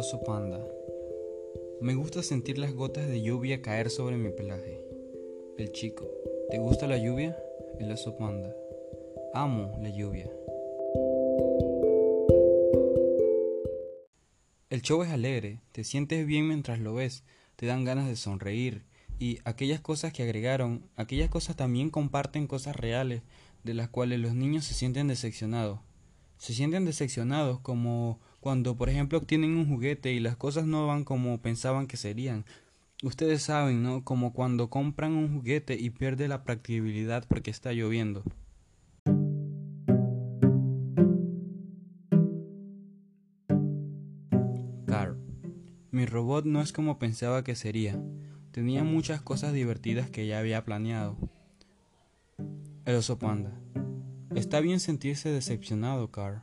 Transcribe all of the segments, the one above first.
oso panda. Me gusta sentir las gotas de lluvia caer sobre mi pelaje. El chico. ¿Te gusta la lluvia? El oso panda. Amo la lluvia. El show es alegre, te sientes bien mientras lo ves, te dan ganas de sonreír y aquellas cosas que agregaron, aquellas cosas también comparten cosas reales de las cuales los niños se sienten decepcionados. Se sienten decepcionados como cuando, por ejemplo, obtienen un juguete y las cosas no van como pensaban que serían. Ustedes saben, ¿no? Como cuando compran un juguete y pierde la practicabilidad porque está lloviendo. Carl. Mi robot no es como pensaba que sería. Tenía muchas cosas divertidas que ya había planeado. El oso panda. Está bien sentirse decepcionado, Carl.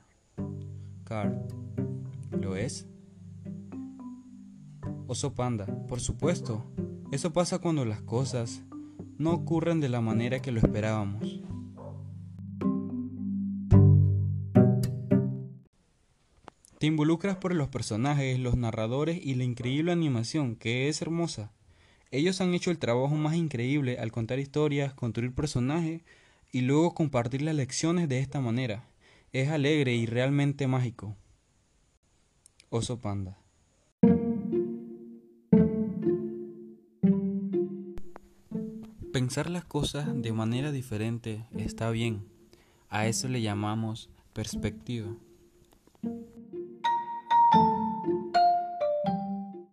Carl. ¿Lo es? Oso panda, por supuesto. Eso pasa cuando las cosas no ocurren de la manera que lo esperábamos. Te involucras por los personajes, los narradores y la increíble animación, que es hermosa. Ellos han hecho el trabajo más increíble al contar historias, construir personajes y luego compartir las lecciones de esta manera. Es alegre y realmente mágico. Oso Panda. Pensar las cosas de manera diferente está bien. A eso le llamamos perspectiva.